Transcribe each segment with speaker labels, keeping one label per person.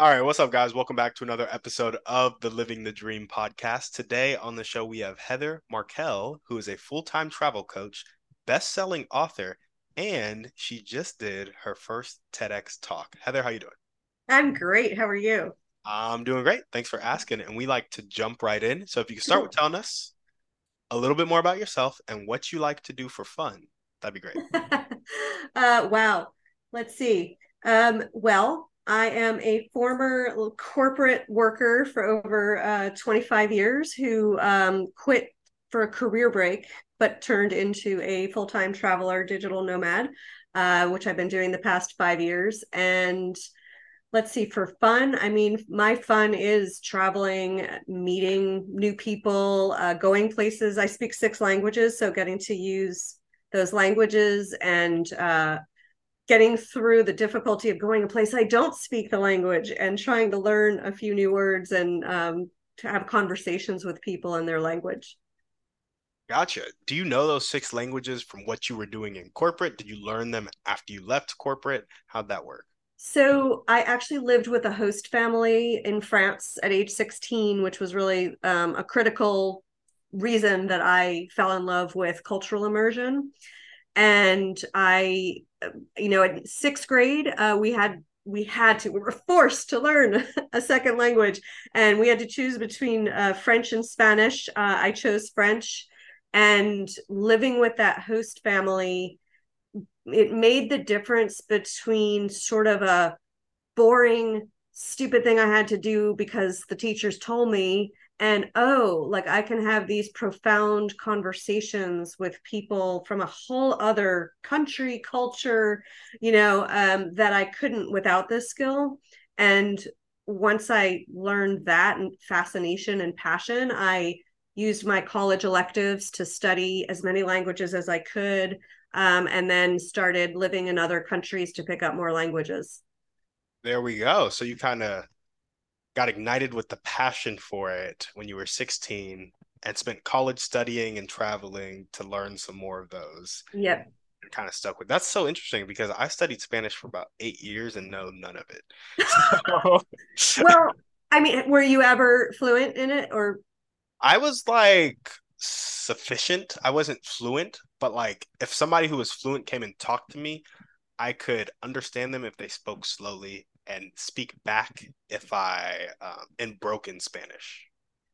Speaker 1: All right, what's up, guys? Welcome back to another episode of the Living the Dream podcast. Today on the show, we have Heather Markel, who is a full time travel coach, best selling author, and she just did her first TEDx talk. Heather, how you doing?
Speaker 2: I'm great. How are you?
Speaker 1: I'm doing great. Thanks for asking. And we like to jump right in. So if you could start with telling us a little bit more about yourself and what you like to do for fun, that'd be great.
Speaker 2: uh, wow. Let's see. Um, well, I am a former corporate worker for over uh, 25 years who um, quit for a career break, but turned into a full time traveler, digital nomad, uh, which I've been doing the past five years. And let's see, for fun, I mean, my fun is traveling, meeting new people, uh, going places. I speak six languages, so getting to use those languages and uh, getting through the difficulty of going a place I don't speak the language and trying to learn a few new words and um, to have conversations with people in their language.
Speaker 1: Gotcha. Do you know those six languages from what you were doing in corporate? Did you learn them after you left corporate? How'd that work?
Speaker 2: So I actually lived with a host family in France at age 16, which was really um, a critical reason that I fell in love with cultural immersion and I, you know, in sixth grade, uh, we had we had to we were forced to learn a second language, and we had to choose between uh, French and Spanish. Uh, I chose French, and living with that host family, it made the difference between sort of a boring stupid thing I had to do because the teachers told me and oh like i can have these profound conversations with people from a whole other country culture you know um, that i couldn't without this skill. And once i learned that and fascination and passion i used my college electives to study as many languages as i could um, and then started living in other countries to pick up more languages.
Speaker 1: There we go. So you kind of got ignited with the passion for it when you were 16 and spent college studying and traveling to learn some more of those.
Speaker 2: Yep.
Speaker 1: And kind of stuck with. That's so interesting because I studied Spanish for about 8 years and know none of it.
Speaker 2: So... well, I mean, were you ever fluent in it or
Speaker 1: I was like sufficient. I wasn't fluent, but like if somebody who was fluent came and talked to me, I could understand them if they spoke slowly and speak back if I um, in broken Spanish.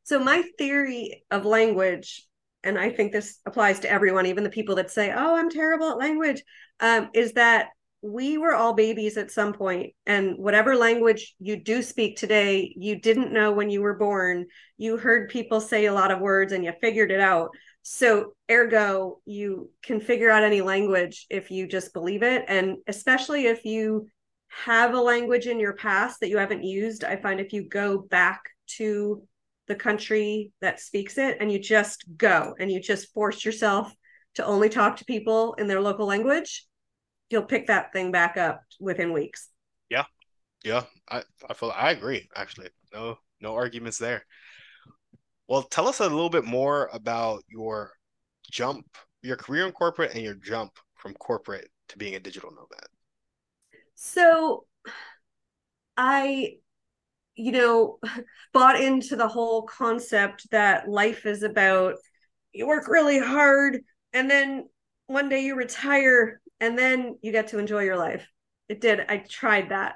Speaker 2: So my theory of language, and I think this applies to everyone, even the people that say, "Oh, I'm terrible at language," um, is that we were all babies at some point and whatever language you do speak today you didn't know when you were born. You heard people say a lot of words and you figured it out. So ergo you can figure out any language if you just believe it. And especially if you have a language in your past that you haven't used, I find if you go back to the country that speaks it and you just go and you just force yourself to only talk to people in their local language, you'll pick that thing back up within weeks.
Speaker 1: Yeah. Yeah. I, I feel I agree actually. No no arguments there. Well, tell us a little bit more about your jump, your career in corporate and your jump from corporate to being a digital nomad.
Speaker 2: So I, you know, bought into the whole concept that life is about you work really hard and then one day you retire and then you get to enjoy your life. It did. I tried that.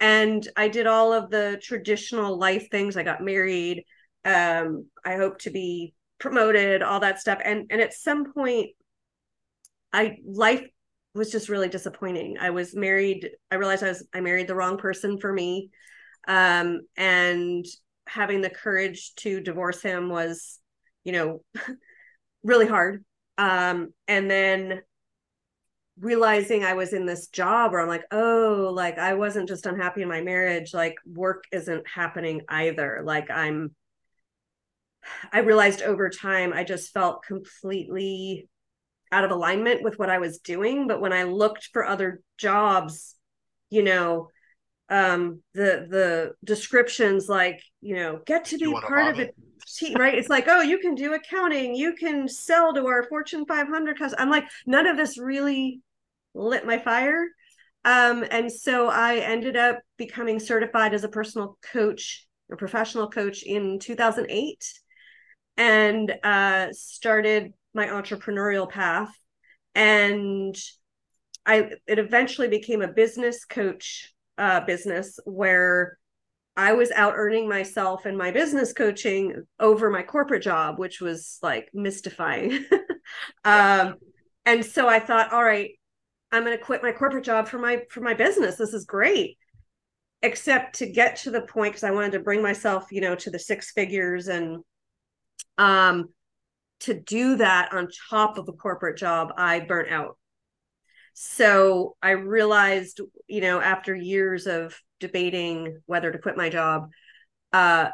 Speaker 2: And I did all of the traditional life things. I got married. Um, I hope to be promoted, all that stuff. And and at some point I life was just really disappointing. I was married. I realized I was I married the wrong person for me, um, and having the courage to divorce him was, you know, really hard. Um, and then realizing I was in this job where I'm like, oh, like I wasn't just unhappy in my marriage, like work isn't happening either. Like I'm I realized over time I just felt completely out of alignment with what I was doing. But when I looked for other jobs, you know, um the the descriptions like, you know, get to be part of it team, right? It's like, oh, you can do accounting, you can sell to our Fortune 500 customers. I'm like, none of this really lit my fire. Um, and so I ended up becoming certified as a personal coach, a professional coach in 2008, and uh, started my entrepreneurial path. And I it eventually became a business coach uh, business where I was out earning myself and my business coaching over my corporate job, which was like mystifying. um, and so I thought, all right, I'm going to quit my corporate job for my for my business. This is great. Except to get to the point because I wanted to bring myself, you know, to the six figures and um to do that on top of a corporate job, I burnt out. So I realized, you know, after years of debating whether to quit my job, uh,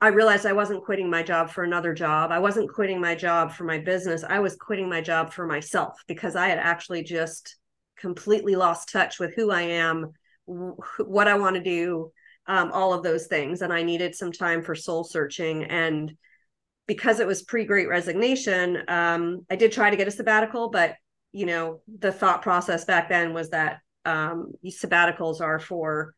Speaker 2: I realized I wasn't quitting my job for another job. I wasn't quitting my job for my business. I was quitting my job for myself because I had actually just completely lost touch with who I am, what I want to do, um, all of those things. And I needed some time for soul searching. And because it was pre great resignation, um, I did try to get a sabbatical, but you know, the thought process back then was that um, sabbaticals are for,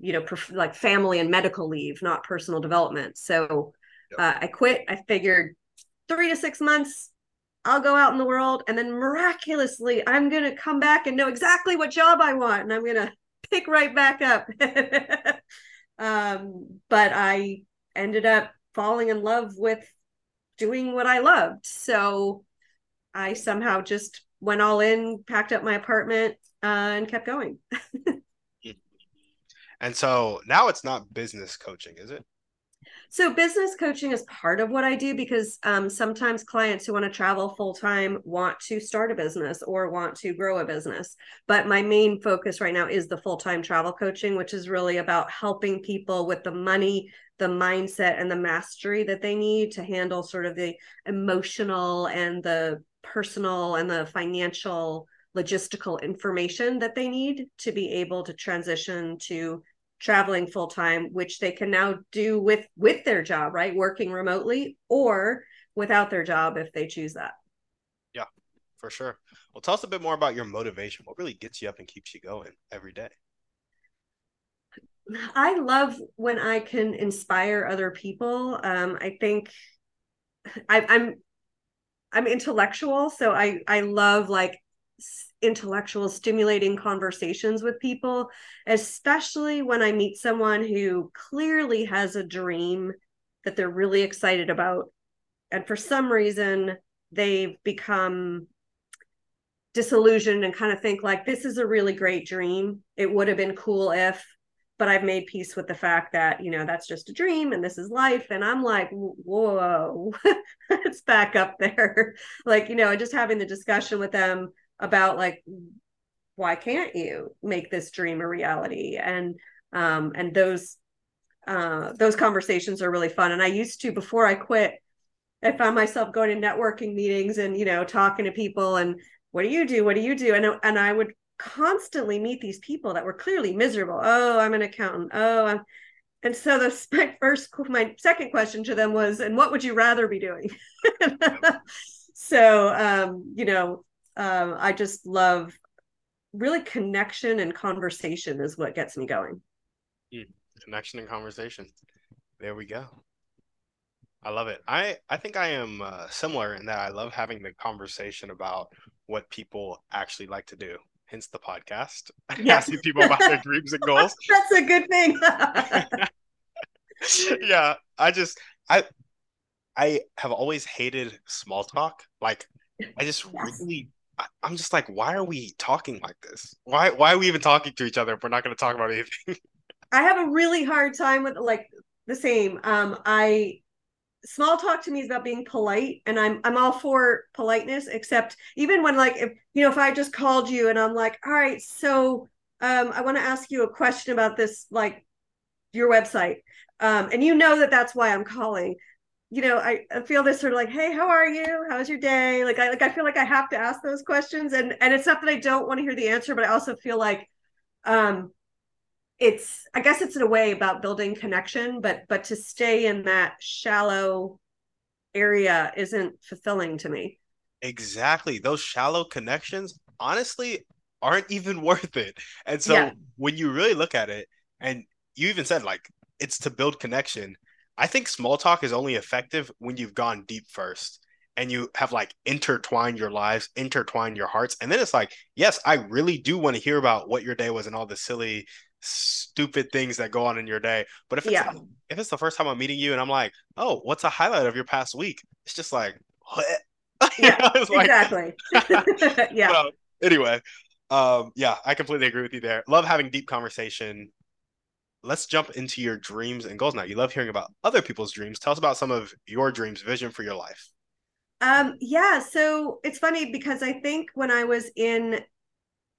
Speaker 2: you know, perf- like family and medical leave, not personal development. So uh, I quit. I figured three to six months, I'll go out in the world, and then miraculously, I'm going to come back and know exactly what job I want, and I'm going to pick right back up. um, but I ended up falling in love with doing what I loved. So I somehow just went all in, packed up my apartment, uh, and kept going.
Speaker 1: and so now it's not business coaching, is it?
Speaker 2: So business coaching is part of what I do because um, sometimes clients who want to travel full time want to start a business or want to grow a business. But my main focus right now is the full time travel coaching, which is really about helping people with the money, the mindset, and the mastery that they need to handle sort of the emotional and the personal and the financial logistical information that they need to be able to transition to traveling full time which they can now do with with their job right? Working remotely or without their job if they choose that.
Speaker 1: Yeah for sure. Well tell us a bit more about your motivation. What really gets you up and keeps you going every day?
Speaker 2: I love when i can inspire other people. Um, i think I, i'm I'm intellectual, so I I love like intellectual stimulating conversations with people, especially when I meet someone who clearly has a dream that they're really excited about and for some reason they've become disillusioned and kind of think like this is a really great dream. It would have been cool if but I've made peace with the fact that, you know, that's just a dream and this is life. And I'm like, whoa, it's back up there. like, you know, just having the discussion with them about like, why can't you make this dream a reality? And, um, and those, uh, those conversations are really fun. And I used to, before I quit, I found myself going to networking meetings and, you know, talking to people and what do you do? What do you do? And, and I would constantly meet these people that were clearly miserable. Oh, I'm an accountant. Oh, I'm and so the my first my second question to them was, and what would you rather be doing? so um, you know, um, I just love really connection and conversation is what gets me going.
Speaker 1: Mm, connection and conversation. There we go. I love it. I I think I am uh, similar in that I love having the conversation about what people actually like to do hence the podcast, yes. asking people about their dreams and goals.
Speaker 2: That's a good thing.
Speaker 1: yeah, I just I I have always hated small talk. Like I just yes. really I'm just like, why are we talking like this? Why why are we even talking to each other if we're not going to talk about anything?
Speaker 2: I have a really hard time with like the same. Um, I small talk to me is about being polite and i'm i'm all for politeness except even when like if you know if i just called you and i'm like all right so um i want to ask you a question about this like your website um and you know that that's why i'm calling you know I, I feel this sort of like hey how are you? How's your day? Like i like i feel like i have to ask those questions and and it's not that i don't want to hear the answer but i also feel like um it's i guess it's in a way about building connection but but to stay in that shallow area isn't fulfilling to me.
Speaker 1: Exactly. Those shallow connections honestly aren't even worth it. And so yeah. when you really look at it and you even said like it's to build connection i think small talk is only effective when you've gone deep first and you have like intertwined your lives, intertwined your hearts. And then it's like, yes, I really do want to hear about what your day was and all the silly stupid things that go on in your day. But if it's yeah. if it's the first time I'm meeting you and I'm like, oh, what's a highlight of your past week? It's just like, what?
Speaker 2: Yeah, like, exactly. yeah. Well,
Speaker 1: anyway, um, yeah, I completely agree with you there. Love having deep conversation. Let's jump into your dreams and goals now. You love hearing about other people's dreams. Tell us about some of your dreams, vision for your life.
Speaker 2: Um, yeah, so it's funny because I think when I was in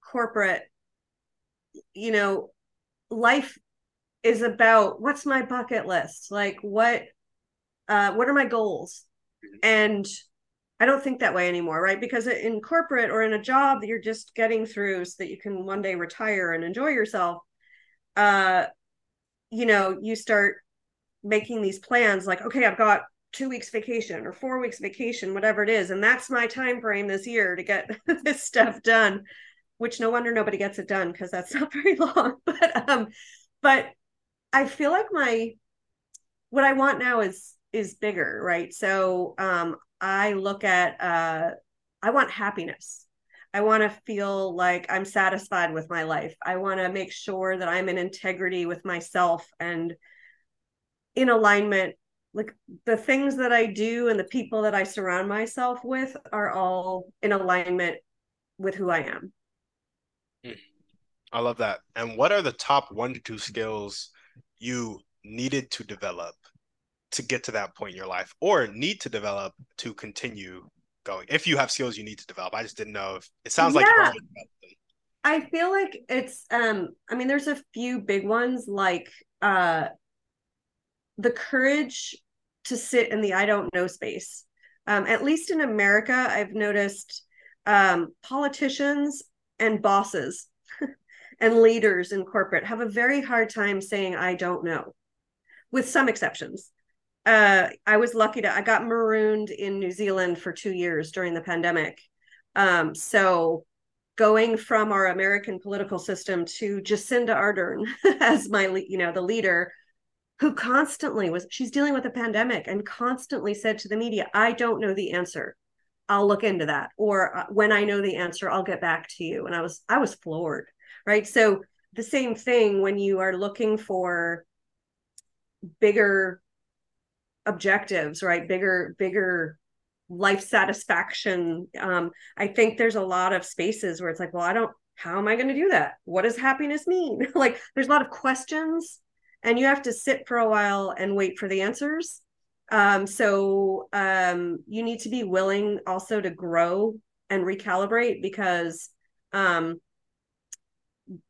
Speaker 2: corporate, you know, life is about what's my bucket list like what uh what are my goals and i don't think that way anymore right because in corporate or in a job that you're just getting through so that you can one day retire and enjoy yourself uh you know you start making these plans like okay i've got two weeks vacation or four weeks vacation whatever it is and that's my time frame this year to get this stuff done which no wonder nobody gets it done because that's not very long. But um, but I feel like my what I want now is is bigger, right? So um, I look at uh, I want happiness. I want to feel like I'm satisfied with my life. I want to make sure that I'm in integrity with myself and in alignment. Like the things that I do and the people that I surround myself with are all in alignment with who I am. Hmm.
Speaker 1: I love that. And what are the top one to two skills you needed to develop to get to that point in your life or need to develop to continue going? If you have skills you need to develop. I just didn't know if it sounds like yeah.
Speaker 2: I feel like it's um I mean there's a few big ones like uh the courage to sit in the I don't know space. Um, at least in America, I've noticed um, politicians and bosses and leaders in corporate have a very hard time saying I don't know, with some exceptions. Uh, I was lucky to I got marooned in New Zealand for two years during the pandemic. Um, so going from our American political system to Jacinda Ardern as my you know the leader who constantly was she's dealing with a pandemic and constantly said to the media I don't know the answer. I'll look into that or uh, when I know the answer I'll get back to you. And I was I was floored right? So the same thing when you are looking for bigger objectives right? Bigger bigger life satisfaction. Um i think there's a lot of spaces where it's like well i don't how am i going to do that? What does happiness mean? Like there's a lot of questions and you have to sit for a while and wait for the answers. Um so um you need to be willing also to grow and recalibrate because um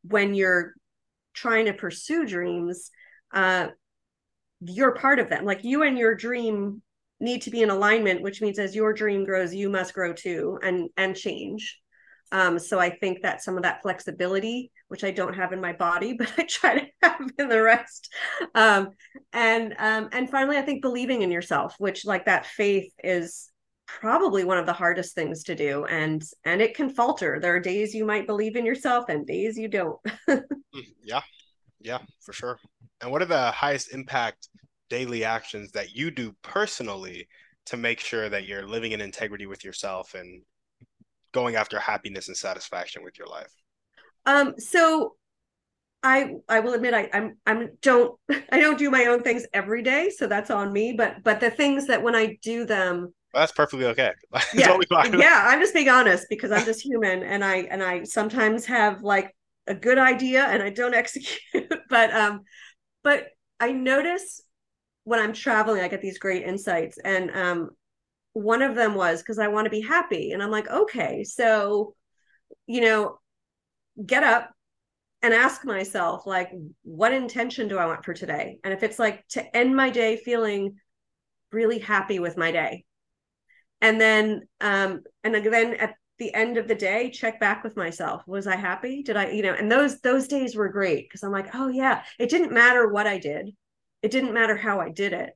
Speaker 2: when you're trying to pursue dreams uh you're part of them. Like you and your dream need to be in alignment which means as your dream grows you must grow too and and change. Um so i think that some of that flexibility which i don't have in my body but i try to have in the rest um and um and finally i think believing in yourself which like that faith is probably one of the hardest things to do and and it can falter. There are days you might believe in yourself and days you don't.
Speaker 1: Mm, yeah. Yeah for sure and what are the highest impact daily actions that you do personally to make sure that you're living in integrity with yourself and going after happiness and satisfaction with your life
Speaker 2: um so I I will admit I I'm I'm don't I don't do my own things every day, so that's on me. But but the things that when I do them,
Speaker 1: well, that's perfectly okay.
Speaker 2: yeah. yeah, I'm just being honest because I'm just human and I and I sometimes have like a good idea and I don't execute. but um but I notice when I'm traveling, I get these great insights. And um, one of them was because I want to be happy. And I'm like, okay, so, you know, get up and ask myself, like, what intention do I want for today? And if it's like to end my day feeling really happy with my day. And then, um, and then at the end of the day check back with myself. Was i happy? Did i you know and those those days were great because i'm like oh yeah. It didn't matter what i did. It didn't matter how i did it.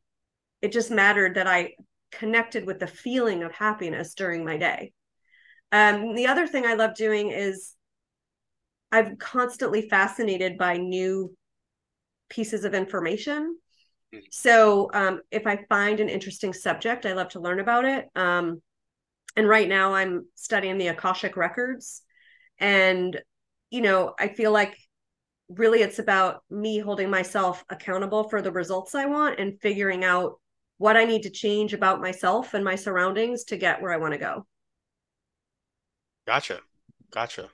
Speaker 2: It just mattered that i connected with the feeling of happiness during my day. Um, the other thing i love doing is i'm constantly fascinated by new pieces of information. Hmm. so um, if i find an interesting subject i love to learn about it. Um, and right now i'm studying the akashic records. And you know i feel like really it's about me holding myself accountable for the results i want and figuring out what i need to change about myself and my surroundings to get where i want to go.
Speaker 1: Gotcha. Gotcha.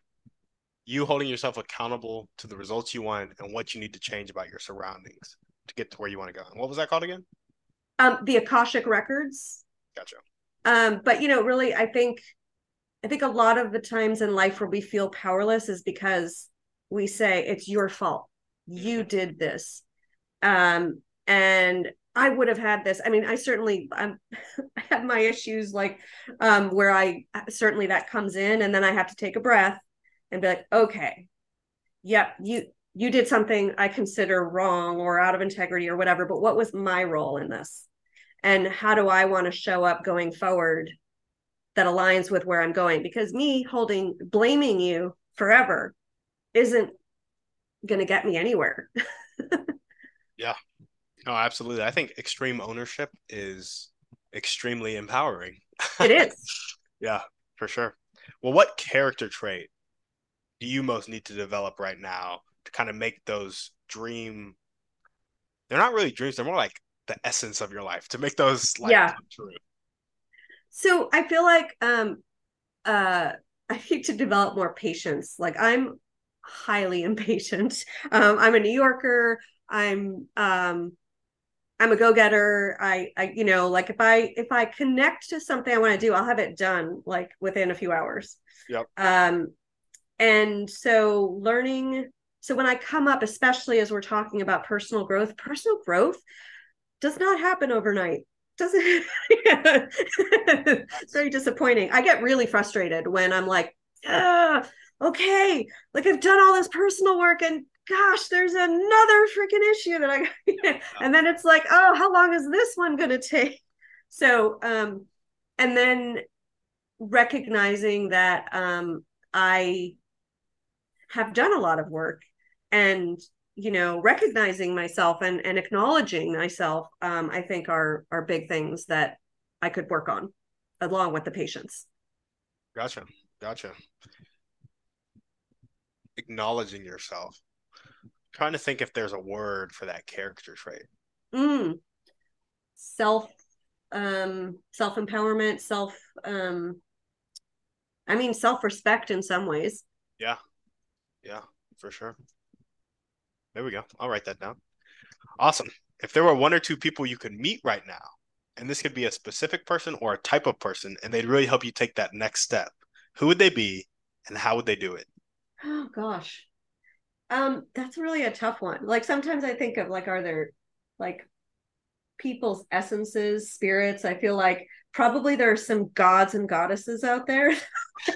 Speaker 1: You holding yourself accountable to the results you want and what you need to change about your surroundings to get to where you want to go. And what was that called again?
Speaker 2: Um the akashic records.
Speaker 1: Gotcha
Speaker 2: um, but you know, really, I think I think a lot of the times in life where we feel powerless is because we say it's your fault. You mm-hmm. did this. Um, and I would have had this. I mean, I certainly I'm, I have my issues like um, where I certainly that comes in, and then I have to take a breath and be like, okay, yep, you you did something I consider wrong or out of integrity or whatever. But what was my role in this? And how do i want to show up going forward that aligns with where i'm going? Because me holding blaming you forever isn't going to get me anywhere.
Speaker 1: Yeah. No absolutely. I think extreme ownership is extremely empowering.
Speaker 2: It is.
Speaker 1: Yeah for sure. Well what character trait do you most need to develop right now to kind of make those dream they're not really dreams they're more like the essence of your life to make those like
Speaker 2: yeah. true. So I feel like um uh I need to develop more patience. Like I'm highly impatient. Um I'm a New Yorker. I'm um I'm a go-getter. I I you know, like if I if I connect to something I want to do, I'll have it done like within a few hours.
Speaker 1: Yep.
Speaker 2: Um and so learning so when I come up especially as we're talking about personal growth, personal growth does not happen overnight. Doesn't it's very disappointing. I get really frustrated when i'm like ah, okay like i've done all this personal work and gosh there's another freaking issue that i and then it's like oh how long is this one going to take? So um and then recognizing that um i have done a lot of work and you know recognizing myself and and acknowledging myself um i think are are big things that i could work on along with the patience.
Speaker 1: Gotcha. Gotcha. Acknowledging yourself. I'm trying to think if there's a word for that character trait.
Speaker 2: Mm. self um self empowerment self um i mean self respect in some ways.
Speaker 1: Yeah. Yeah for sure there we go. I'll write that down. Awesome. If there were one or two people you could meet right now, and this could be a specific person or a type of person, and they'd really help you take that next step, who would they be and how would they do it?
Speaker 2: Oh gosh. Um, that's really a tough one. Like sometimes I think of like, are there like people's essences, spirits? I feel like probably there are some gods and goddesses out there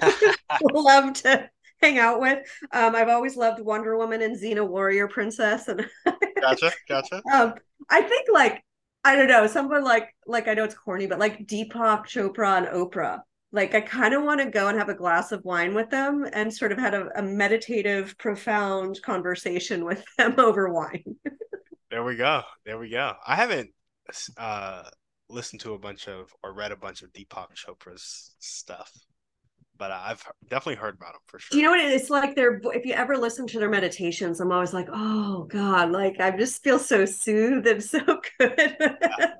Speaker 2: love to hang out with. Um, I've always loved Wonder Woman and Xena Warrior Princess, and
Speaker 1: gotcha, gotcha.
Speaker 2: Um, I think like I don't know, someone like like I know it's corny, but like Deepak Chopra and Oprah. Like I kind of want to go and have a glass of wine with them and sort of had a, a meditative, profound conversation with them over wine.
Speaker 1: there we go. There we go. I haven't uh listened to a bunch of or read a bunch of Deepak Chopra's stuff but I've definitely heard about them for sure.
Speaker 2: Do you know what it's like? They're if you ever listen to their meditations, I'm always like, oh god, like I just feel so soothed and so good. yeah.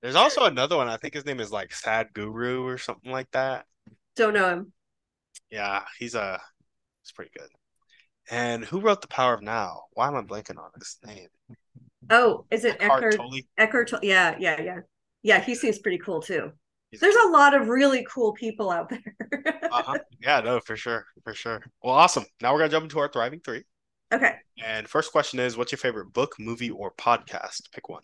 Speaker 1: There's also another one. I think his name is like Sadhguru or something like that.
Speaker 2: Don't know him.
Speaker 1: Yeah, he's a uh, he's pretty good. And who wrote The Power of Now? Why am I blanking on his name?
Speaker 2: Oh, is it
Speaker 1: Eckhart
Speaker 2: Eckhart?
Speaker 1: Tolle.
Speaker 2: Eckhart? Tolle? Yeah, yeah, yeah, yeah. He seems pretty cool too. There's a lot of really cool people out there.
Speaker 1: uh-huh. Yeah, no, for sure, for sure. Well, awesome. Now we're gonna jump into our thriving three.
Speaker 2: okay.
Speaker 1: And first question is, what's your favorite book, movie, or podcast? Pick one.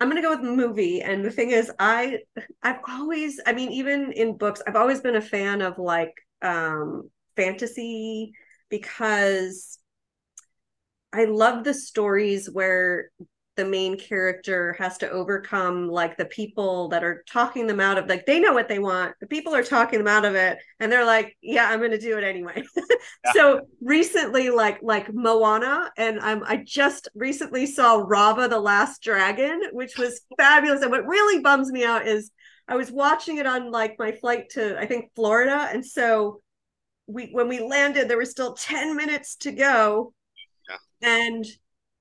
Speaker 2: I'm gonna go with movie. And the thing is, I I've always, I mean, even in books, I've always been a fan of like um fantasy because I love the stories where the main character has to overcome like the people that are talking them out of like they know what they want. The people are talking them out of it and they're like, yeah, I'm gonna do it anyway.
Speaker 1: Yeah.
Speaker 2: so recently like like Moana and I'm I just recently saw Raya the Last Dragon, which was fabulous. And what really bums me out is I was watching it on like my flight to I think Florida and so we when we landed there was still 10 minutes to go. And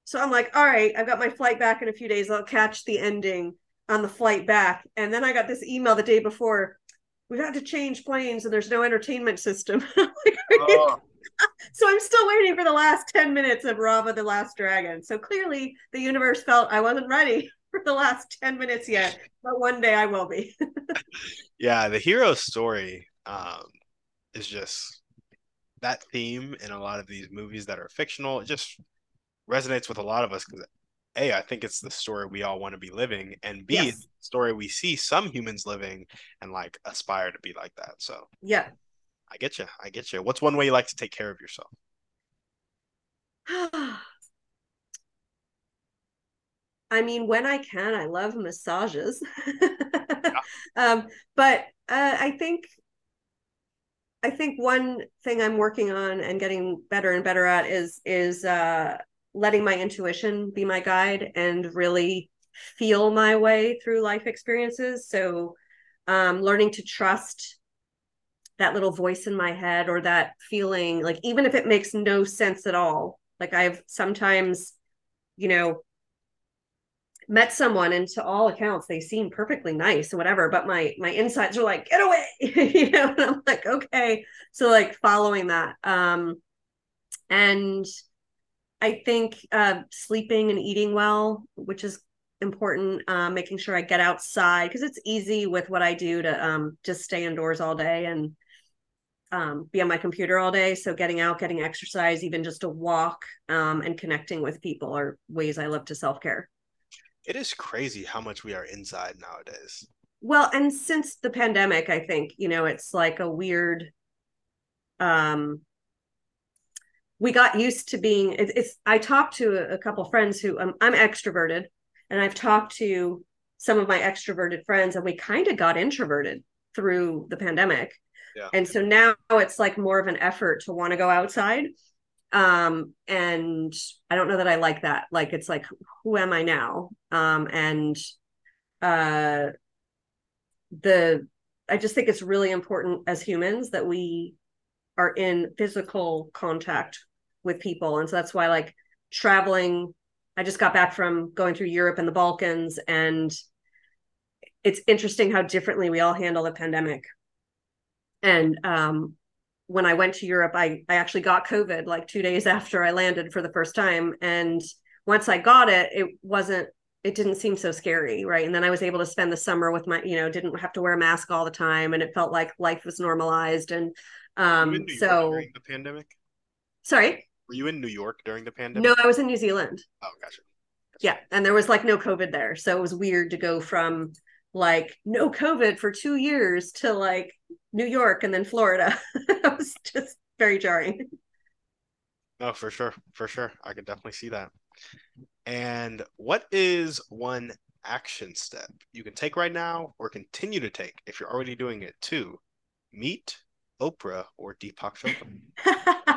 Speaker 2: so I'm like, all right, I've got my flight back in a few days. I'll catch the ending on the flight back. And then I got this email the day before. We've had to change planes and there's no entertainment system. Like,
Speaker 1: Oh,
Speaker 2: so I'm still waiting for the last 10 minutes of Raya the Last Dragon. So clearly the universe felt I wasn't ready for the last 10 minutes yet, but one day I will be.
Speaker 1: yeah, the hero story um, is just that theme in a lot of these movies that are fictional. It just resonates with a lot of us because A, I think it's the story we all want to be living, and B,
Speaker 2: Yes.
Speaker 1: story we see some humans living and like aspire to be like that. So
Speaker 2: yeah.
Speaker 1: I get you. I get you. What's one way you like to take care of yourself?
Speaker 2: I mean, when I can, I love massages. um, but uh, I think I think one thing I'm working on and getting better and better at is is uh, letting my intuition be my guide and really feel my way through life experiences. So, um, learning to trust that little voice in my head or that feeling, like even if it makes no sense at all. Like I've sometimes, you know, met someone and to all accounts they seem perfectly nice and whatever but my my insides are like get away you know and i'm like okay so like following that um and i think uh sleeping and eating well which is important uh making sure i get outside because it's easy with what i do to um just stay indoors all day and um, be on my computer all day. So getting out, getting exercise, even just a walk, um, and connecting with people are ways I love to self care.
Speaker 1: It is crazy how much we are inside nowadays.
Speaker 2: Well, and since the pandemic, I think, you know, it's like a weird um we got used to being it, it's I talked to a, a couple friends who um, I'm extroverted and I've talked to some of my extroverted friends and we kind of got introverted through the pandemic.
Speaker 1: Yeah.
Speaker 2: And so now it's like more of an effort to want to go outside. Um and I don't know that I like that. Like it's like who am I now? Um and uh the I just think it's really important as humans that we are in physical contact with people. And so that's why like traveling, I just got back from going through Europe and the Balkans and it's interesting how differently we all handle the pandemic. And um when I went to Europe, I I actually got COVID like 2 days after I landed for the first time and once I got it, it wasn't it didn't seem so scary, right? And then I was able to spend the summer with my, you know, didn't have to wear a mask all the time, and it felt like life was normalized. And um,
Speaker 1: in New York
Speaker 2: so
Speaker 1: the pandemic?
Speaker 2: sorry,
Speaker 1: Were you in New York during the pandemic?
Speaker 2: no, I was in New Zealand.
Speaker 1: Oh, gotcha.
Speaker 2: Yeah, and there was like no COVID there, so it was weird to go from like no COVID for two years to like New York and then Florida. it was just very jarring.
Speaker 1: No, for sure, for sure. I could definitely see that. And what is one action step you can take right now or continue to take if you're already doing it to meet Oprah or Deepak Chopra?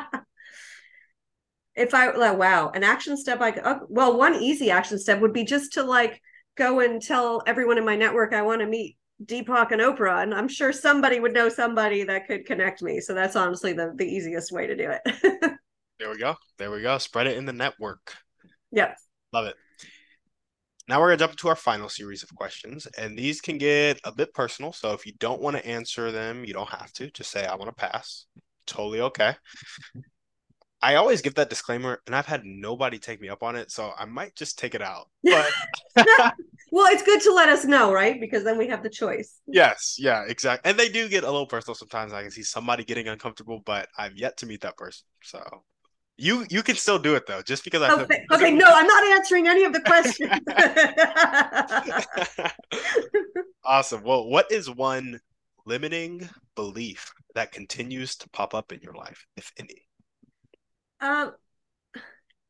Speaker 2: if I like, wow, an action step I oh, well, one easy action step would be just to like go and tell everyone in my network I want to meet Deepak and Oprah, and I'm sure somebody would know somebody that could connect me. So that's honestly the the easiest way to do it.
Speaker 1: There we go. There we go. Spread it in the network.
Speaker 2: yep.
Speaker 1: Love it. Now we're going to jump into our final series of questions, and these can get a bit personal. So if you don't want to answer them, you don't have to. Just say, I want to pass. Totally okay. I always give that disclaimer, and I've had nobody take me up on it, so I might just take it out. But
Speaker 2: well, it's good to let us know, right? Because then we have the choice.
Speaker 1: Yes, yeah, exactly. And they do get a little personal sometimes. I can see somebody getting uncomfortable, but I've yet to meet that person. So you you can still do it though, just because I.
Speaker 2: Okay, okay no, I'm not answering any of the questions.
Speaker 1: awesome. Well, what is one limiting belief that continues to pop up in your life, if any?
Speaker 2: Um,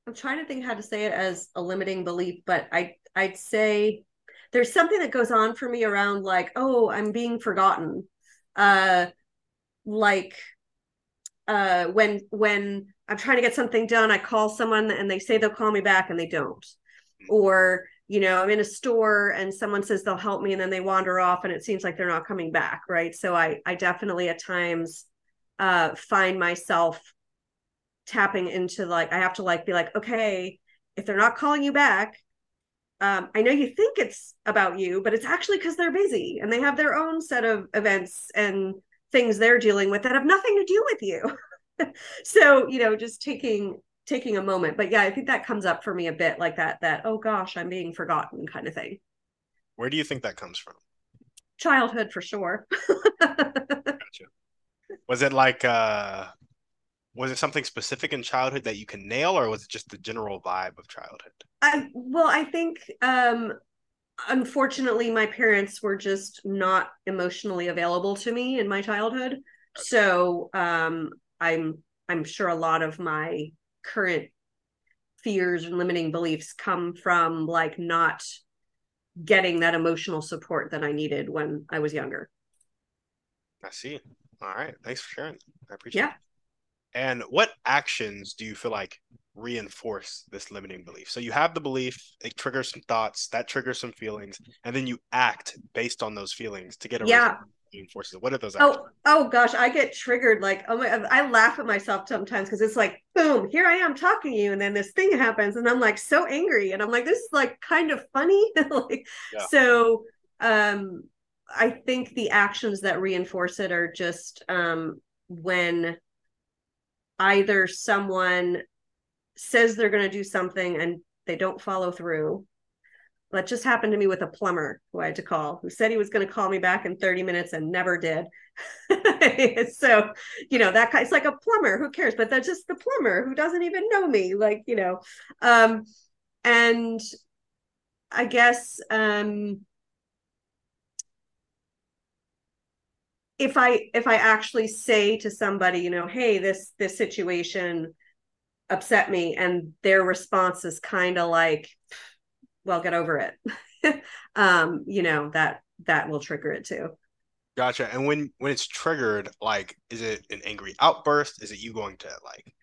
Speaker 2: I'm trying to think how to say it as a limiting belief, but I I'd say there's something that goes on for me around like, oh, I'm being forgotten. Uh, like uh when when I'm trying to get something done, I call someone and they say they'll call me back and they don't. Or you know, I'm in a store and someone says they'll help me and then they wander off and it seems like they're not coming back, right? So I I definitely at times uh find myself tapping into like I have to like be like, okay, if they're not calling you back, um, I know you think it's about you, but it's actually because they're busy and they have their own set of events and things they're dealing with that have nothing to do with you. so, you know, just taking taking a moment. But yeah, I think that comes up for me a bit like that, that, oh gosh, I'm being forgotten kind of thing.
Speaker 1: Where do you think that comes from?
Speaker 2: Childhood for sure.
Speaker 1: gotcha. Was it like uh was it something specific in childhood that you can nail or was it just the general vibe of childhood?
Speaker 2: I well i think um unfortunately my parents were just not emotionally available to me in my childhood. Okay. so um i'm i'm sure a lot of my current fears and limiting beliefs come from like not getting that emotional support that i needed when i was younger.
Speaker 1: I see. All right. Thanks for sharing. I appreciate
Speaker 2: yeah.
Speaker 1: it and what actions do you feel like reinforce this limiting belief? So you have the belief, it triggers some thoughts, that triggers some feelings, and then you act based on those feelings to get a
Speaker 2: yeah.
Speaker 1: reinforces. What are those
Speaker 2: oh, actions? Oh, oh gosh, I get triggered. Like, oh my, I laugh at myself sometimes because it's like, boom, here I am talking to you, and then this thing happens, and I'm like so angry, and I'm like, this is like kind of funny. like, yeah. so um, I think the actions that reinforce it are just um when either someone says they're going to do something and they don't follow through. That just happened to me with a plumber who I had to call, who said he was going to call me back in 30 minutes and never did. so, you know, that it's like a plumber, who cares? But that's just the plumber who doesn't even know me, like, you know. Um, and I guess um if i if i actually say to somebody you know hey this this situation upset me and their response is kind of like well get over it. Um you know that that will trigger it too.
Speaker 1: Gotcha. And when when it's triggered like is it an angry outburst? Is it you going to like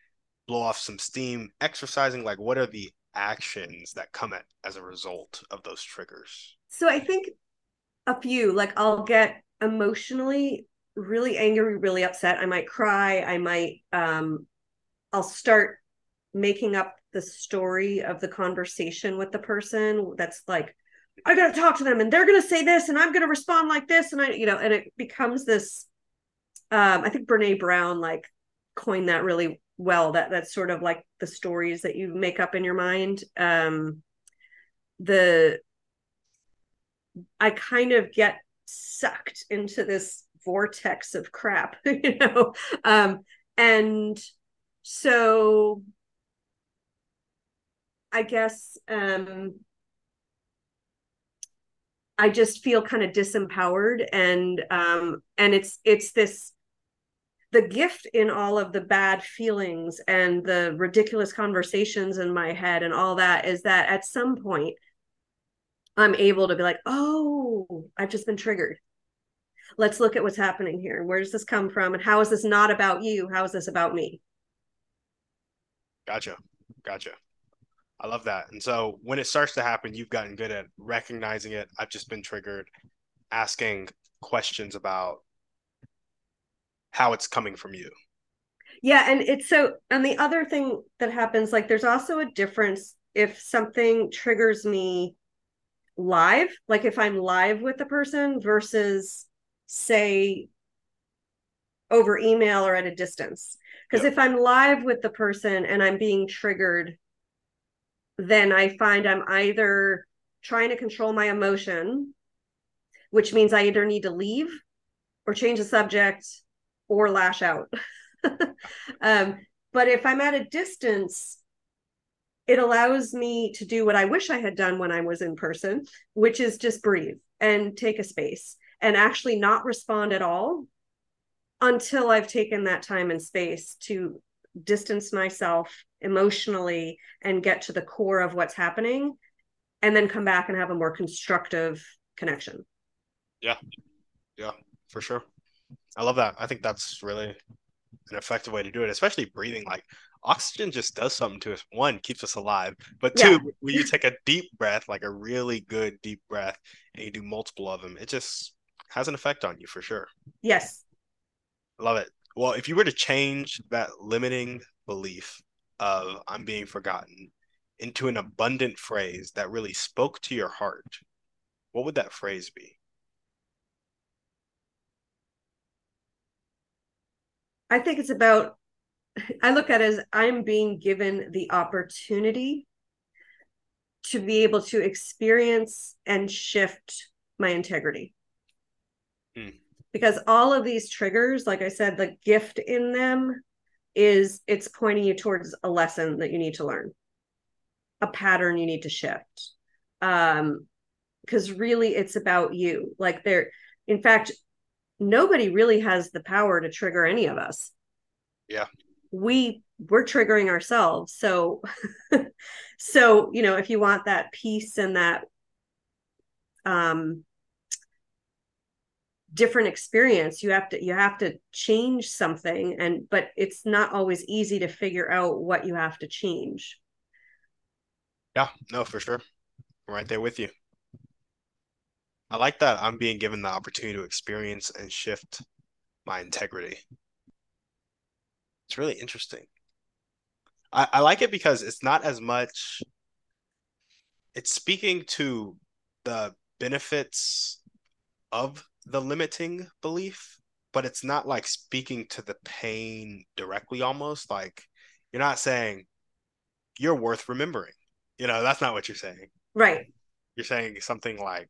Speaker 1: blow off some steam exercising? Like what are the actions that come at as a result of those triggers?
Speaker 2: So i think a few like i'll get emotionally really angry, really upset. I might cry. I might, um, I'll start making up the story of the conversation with the person that's like, I got to talk to them and they're going to say this and I'm going to respond like this. And I, you know, and it becomes this, um, I think Brene Brown like coined that really well. That that's sort of like the stories that you make up in your mind. Um, the, I kind of get sucked into this vortex of crap you know? Um and so i guess um i just feel kind of disempowered and um and it's it's this the gift in all of the bad feelings and the ridiculous conversations in my head and all that is that at some point I'm able to be like, oh, I've just been triggered. Let's look at what's happening here. Where does this come from? And how is this not about you? How is this about me?
Speaker 1: Gotcha. Gotcha. I love that. And so when it starts to happen, you've gotten good at recognizing it. I've just been triggered, asking questions about how it's coming from you.
Speaker 2: Yeah. And it's so, and the other thing that happens, like, there's also a difference if something triggers me live, like if I'm live with the person versus say over email or at a distance. Because
Speaker 1: Yep.
Speaker 2: if I'm live with the person and I'm being triggered, then I find I'm either trying to control my emotion, which means I either need to leave or change the subject or lash out. um, but if I'm at a distance, it allows me to do what I wish I had done when I was in person, which is just breathe and take a space and actually not respond at all until I've taken that time and space to distance myself emotionally and get to the core of what's happening and then come back and have a more constructive connection.
Speaker 1: Yeah, Yeah, for sure. I love that. I think that's really an effective way to do it, especially breathing. Like oxygen just does something to us. One, keeps us alive, but two,
Speaker 2: Yeah.
Speaker 1: when you take a deep breath, like a really good deep breath, and you do multiple of them, it just has an effect on you for sure.
Speaker 2: Yes.
Speaker 1: Love it. Well, if you were to change that limiting belief of I'm being forgotten into an abundant phrase that really spoke to your heart, what would that phrase be?
Speaker 2: I think it's about, I look at it as I'm being given the opportunity to be able to experience and shift my integrity.
Speaker 1: Hmm.
Speaker 2: Because all of these triggers, like I said, the gift in them is it's pointing you towards a lesson that you need to learn, a pattern you need to shift. Um, because really it's about you. Like there, in fact, nobody really has the power to trigger any of us.
Speaker 1: Yeah.
Speaker 2: We we're triggering ourselves. So so, you know, if you want that peace and that um different experience, you have to you have to change something and but it's not always easy to figure out what you have to change.
Speaker 1: Yeah, no, for sure. I'm right there with you. I like that I'm being given the opportunity to experience and shift my integrity. It's really interesting. I, I like it because it's not as much, it's speaking to the benefits of the limiting belief, but it's not like speaking to the pain directly almost. Like you're not saying you're worth remembering. You know, that's not what you're saying.
Speaker 2: Right.
Speaker 1: You're saying something like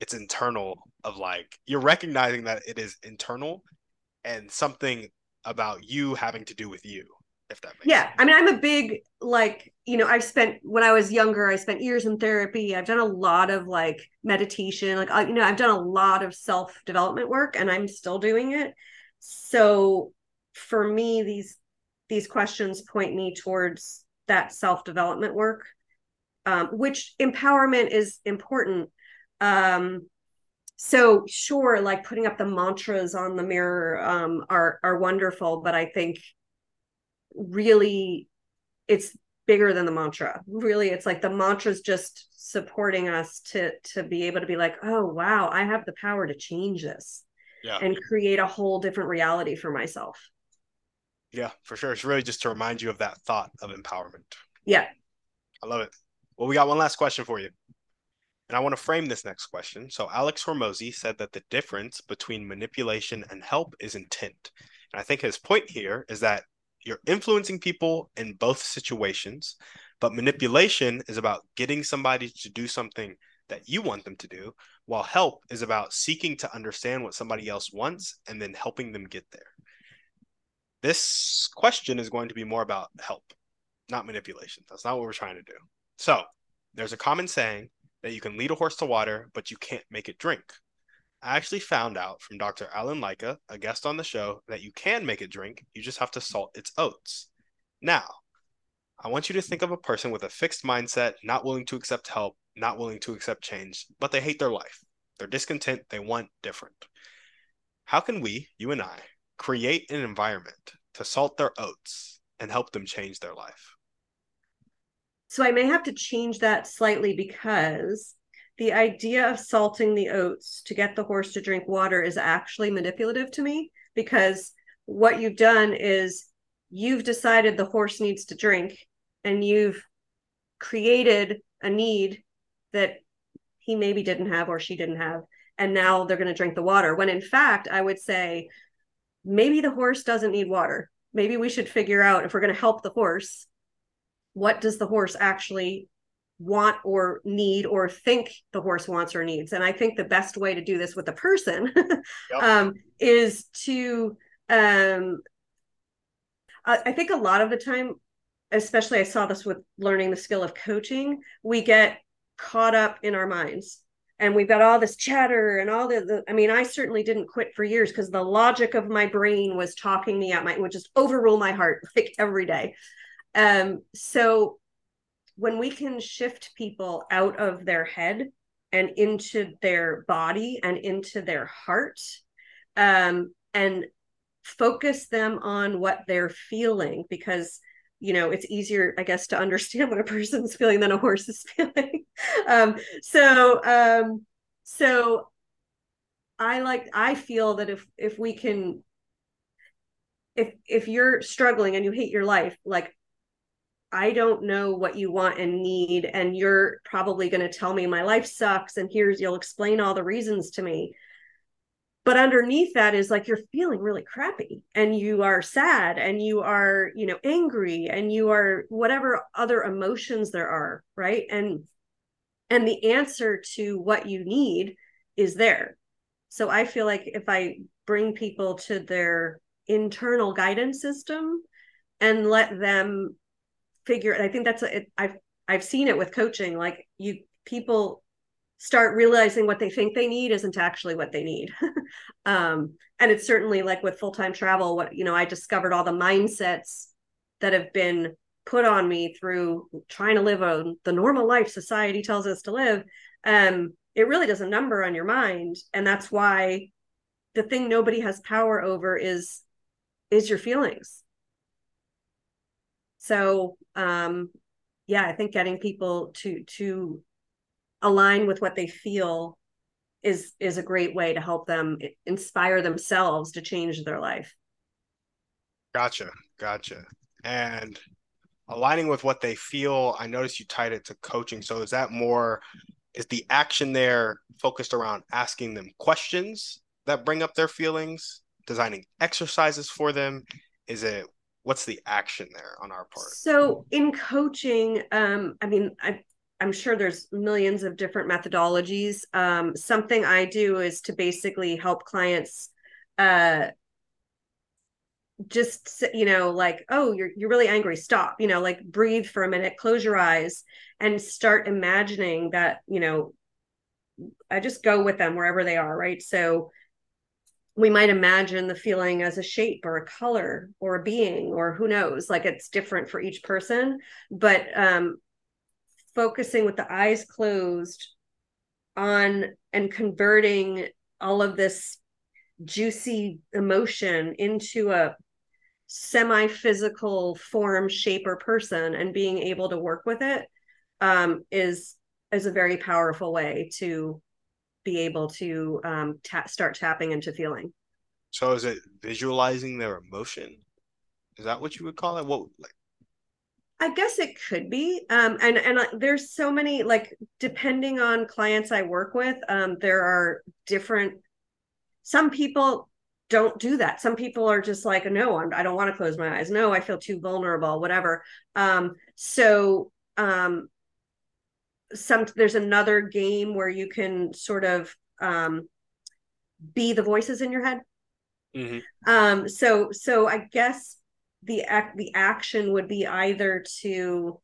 Speaker 1: it's internal of like you're recognizing that it is internal and something about you having to do with you, if that makes
Speaker 2: Yeah.
Speaker 1: sense.
Speaker 2: I mean, I'm a big, like, you know, I've spent, when I was younger, I spent years in therapy. I've done a lot of like meditation. Like, I, you know, I've done a lot of self development work and I'm still doing it. So for me, these, these questions point me towards that self development work, um, which empowerment is important. Um, so sure, like putting up the mantras on the mirror um, are are wonderful, but I think really it's bigger than the mantra really it's like the mantra's just supporting us to to be able to be like oh wow i have the power to change this
Speaker 1: Yeah.
Speaker 2: and create a whole different reality for myself
Speaker 1: Yeah, for sure. It's really just to remind you of that thought of empowerment.
Speaker 2: yeah
Speaker 1: I love it. Well, we got one last question for you. And I want to frame this next question. So, Alex Hormozi said that the difference between manipulation and help is intent. And I think his point here is that you're influencing people in both situations, but manipulation is about getting somebody to do something that you want them to do, while help is about seeking to understand what somebody else wants and then helping them get there. This question is going to be more about help, not manipulation. That's not what we're trying to do. So, there's a common saying that you can lead a horse to water, but you can't make it drink. I actually found out from Dr. Alan Leica, a guest on the show, that you can make it drink. You just have to salt its oats. Now, I want you to think of a person with a fixed mindset, not willing to accept help, not willing to accept change, but they hate their life. They're discontent. They want different. How can we, you and I, create an environment to salt their oats and help them change their life?
Speaker 2: So i may have to change that slightly because the idea of salting the oats to get the horse to drink water is actually manipulative to me because what you've done is you've decided the horse needs to drink and you've created a need that he maybe didn't have or she didn't have and now they're going to drink the water when in fact i would say maybe the horse doesn't need water. Maybe we should figure out if we're going to help the horse, what does the horse actually want or need or think the horse wants or needs and i think the best way to do this with a person yep. um, is to um, I, I think a lot of the time especially i saw this with learning the skill of coaching we get caught up in our minds and we've got all this chatter and all the, the i mean i certainly didn't quit for years because the logic of my brain was talking me out my would just overrule my heart like every day um so when we can shift people out of their head and into their body and into their heart um, and focus them on what they're feeling because you know it's easier i guess to understand what a person's feeling than a horse is feeling. Um, so um, so i like i feel that if if we can if if you're struggling and you hate your life like I don't know what you want and need. And you're probably going to tell me my life sucks. And here's, you'll explain all the reasons to me. But underneath that is like you're feeling really crappy and you are sad and you are, you know, angry and you are whatever other emotions there are. Right. And, and the answer to what you need is there. So I feel like if I bring people to their internal guidance system and let them figure and i think that's a, it, i've i've seen it with coaching like you people start realizing what they think they need isn't actually what they need. Um and it's certainly like with full-time travel what you know i discovered all the mindsets that have been put on me through trying to live a, the normal life society tells us to live um it really does a number on your mind. And that's why the thing nobody has power over is is your feelings so um, yeah, I think getting people to to align with what they feel is is a great way to help them inspire themselves to change their life.
Speaker 1: Gotcha, gotcha. And aligning with what they feel, I noticed you tied it to coaching. So is that more is the action there focused around asking them questions that bring up their feelings, designing exercises for them? Is it what's the action there on our part?
Speaker 2: So in coaching um i mean i i'm sure there's millions of different methodologies. Um something i do is to basically help clients uh just you know like oh you're you're really angry stop you know like breathe for a minute close your eyes and start imagining that you know i just go with them wherever they are right? So we might imagine the feeling as a shape or a color or a being or who knows like it's different for each person. But um focusing with the eyes closed on and converting all of this juicy emotion into a semi-physical form shape or person and being able to work with it um, is is a very powerful way to be able to um, ta- start tapping into feeling.
Speaker 1: So is it visualizing their emotion? Is that what you would call it? What like
Speaker 2: I guess it could be. Um, and and uh, there's so many like depending on clients I work with, um, there are different. Some people don't do that. Some people are just like, no, I'm, I don't want to close my eyes. No, I feel too vulnerable. Whatever. Um, so um, some there's another game where you can sort of um, be the voices in your head. Mm-hmm. Um, so so I guess the act the action would be either to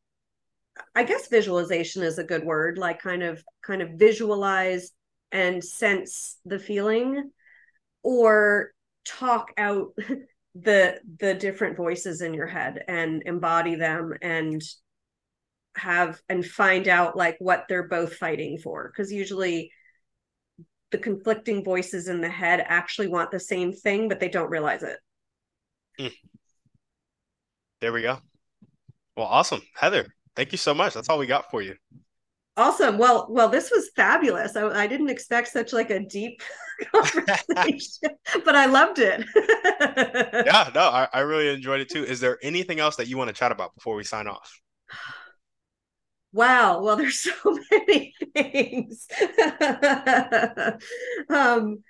Speaker 2: I guess visualization is a good word, like kind of kind of visualize and sense the feeling or talk out the the different voices in your head and embody them and have and find out like what they're both fighting for because usually the conflicting voices in the head actually want the same thing but they don't realize it. Mm.
Speaker 1: there we go. Well awesome. Heather thank you so much. That's all we got for you.
Speaker 2: Awesome. Well well this was fabulous. I, I didn't expect such like a deep conversation but i loved it.
Speaker 1: Yeah no I, I really enjoyed it too. Is there anything else that you want to chat about before we sign off
Speaker 2: wow well there's so many things um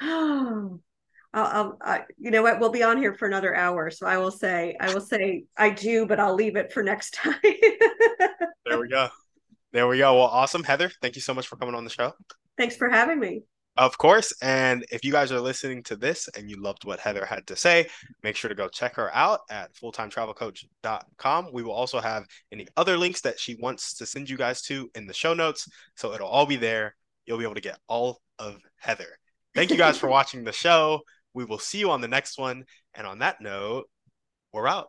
Speaker 2: oh, I'll, I'll I, you know what? We'll be on here for another hour, so I will say, I will say, I do, but I'll leave it for next time.
Speaker 1: there we go. There we go. Well, awesome, Heather. Thank you so much for coming on the show.
Speaker 2: Thanks for having me.
Speaker 1: Of course. And if you guys are listening to this and you loved what Heather had to say, make sure to go check her out at fulltimetravelcoach.com. We will also have any other links that she wants to send you guys to in the show notes. So it'll all be there. You'll be able to get all of Heather. Thank you guys for watching the show. We will see you on the next one. And on that note, we're out.